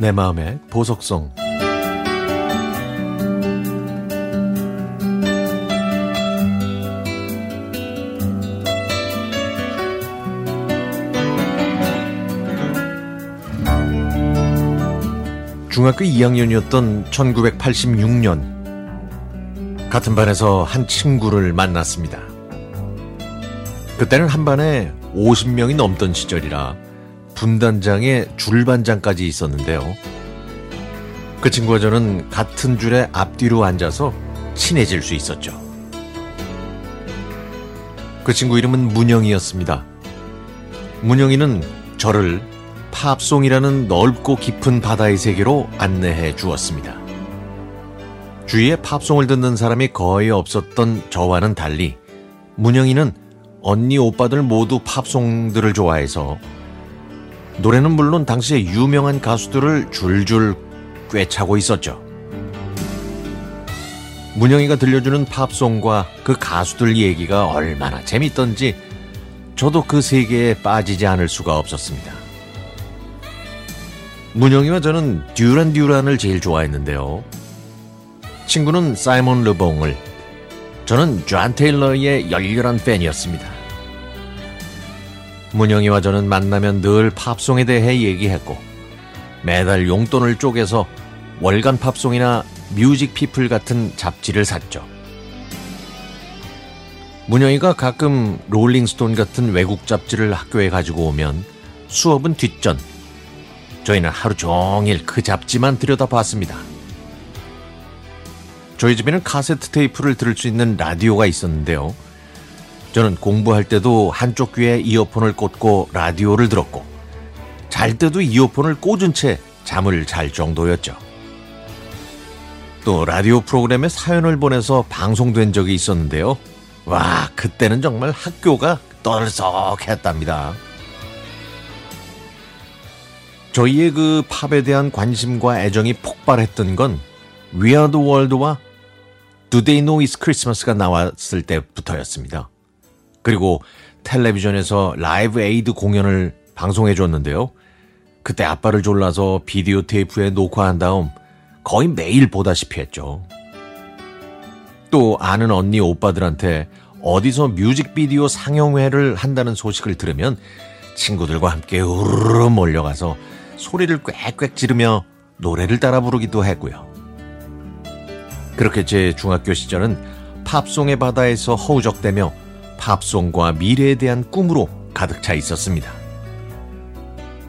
내 마음의 보석성 중학교 2학년이었던 1986년 같은 반에서 한 친구를 만났습니다. 그때는 한 반에 50명이 넘던 시절이라 분단장에 줄반장까지 있었는데요. 그 친구와 저는 같은 줄에 앞뒤로 앉아서 친해질 수 있었죠. 그 친구 이름은 문영이였습니다. 문영이는 저를 팝송이라는 넓고 깊은 바다의 세계로 안내해 주었습니다. 주위에 팝송을 듣는 사람이 거의 없었던 저와는 달리 문영이는 언니 오빠들 모두 팝송들을 좋아해서 노래는 물론 당시에 유명한 가수들을 줄줄 꿰차고 있었죠. 문영이가 들려주는 팝송과 그 가수들 얘기가 얼마나 재밌던지 저도 그 세계에 빠지지 않을 수가 없었습니다. 문영이와 저는 듀란 듀란을 제일 좋아했는데요. 친구는 사이먼 르봉을, 저는 존 테일러의 열렬한 팬이었습니다. 문영이와 저는 만나면 늘 팝송에 대해 얘기했고, 매달 용돈을 쪼개서 월간 팝송이나 뮤직 피플 같은 잡지를 샀죠. 문영이가 가끔 롤링스톤 같은 외국 잡지를 학교에 가지고 오면 수업은 뒷전, 저희는 하루 종일 그 잡지만 들여다봤습니다. 저희 집에는 카세트 테이프를 들을 수 있는 라디오가 있었는데요. 저는 공부할 때도 한쪽 귀에 이어폰을 꽂고 라디오를 들었고, 잘 때도 이어폰을 꽂은 채 잠을 잘 정도였죠. 또 라디오 프로그램에 사연을 보내서 방송된 적이 있었는데요. 와, 그때는 정말 학교가 떠들썩했답니다. 저희의 그 팝에 대한 관심과 애정이 폭발했던 건 We Are the World와 Do They Know It's Christmas가 나왔을 때부터였습니다. 그리고 텔레비전에서 라이브 에이드 공연을 방송해 줬는데요. 그때 아빠를 졸라서 비디오 테이프에 녹화한 다음 거의 매일 보다시피 했죠. 또 아는 언니 오빠들한테 어디서 뮤직비디오 상영회를 한다는 소식을 들으면 친구들과 함께 우르르 몰려가서 소리를 꽥꽥 지르며 노래를 따라 부르기도 했고요. 그렇게 제 중학교 시절은 팝송의 바다에서 허우적대며 팝송과 미래에 대한 꿈으로 가득 차 있었습니다.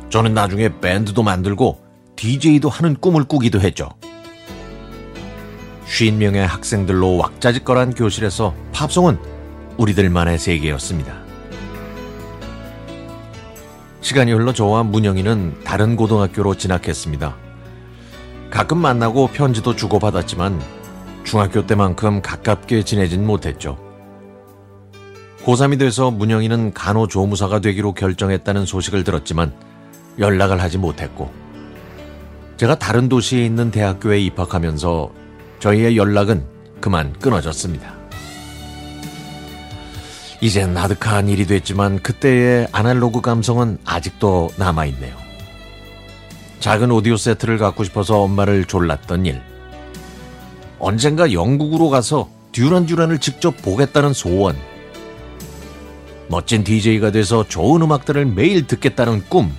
저는 나중에 밴드도 만들고 DJ도 하는 꿈을 꾸기도 했죠. 50명의 학생들로 왁자지껄한 교실에서 팝송은 우리들만의 세계였습니다. 시간이 흘러 저와 문영이는 다른 고등학교로 진학했습니다. 가끔 만나고 편지도 주고받았지만 중학교 때만큼 가깝게 지내진 못했죠. 고3이 돼서 문영이는 간호조무사가 되기로 결정했다는 소식을 들었지만 연락을 하지 못했고 제가 다른 도시에 있는 대학교에 입학하면서 저희의 연락은 그만 끊어졌습니다. 이젠 나득한 일이 됐지만 그때의 아날로그 감성은 아직도 남아있네요. 작은 오디오 세트를 갖고 싶어서 엄마를 졸랐던 일. 언젠가 영국으로 가서 듀란 듀란을 직접 보겠다는 소원. 멋진 DJ가 돼서 좋은 음악들을 매일 듣겠다는 꿈.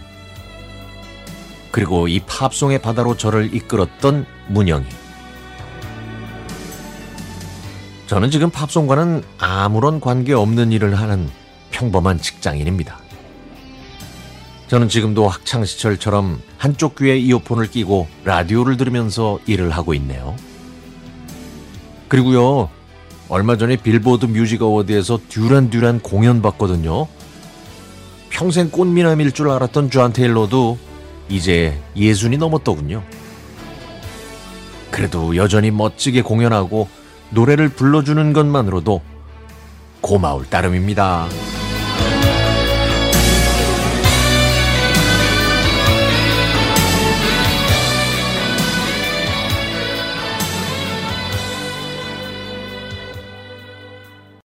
그리고 이 팝송의 바다로 저를 이끌었던 문영이. 저는 지금 팝송과는 아무런 관계 없는 일을 하는 평범한 직장인입니다. 저는 지금도 학창시절처럼 한쪽 귀에 이어폰을 끼고 라디오를 들으면서 일을 하고 있네요. 그리고요, 얼마 전에 빌보드 뮤직 어워드에서 듀란 듀란 공연 봤거든요. 평생 꽃미남일 줄 알았던 존 테일러도 이제 예순이 넘었더군요. 그래도 여전히 멋지게 공연하고 노래를 불러주는 것만으로도 고마울 따름입니다.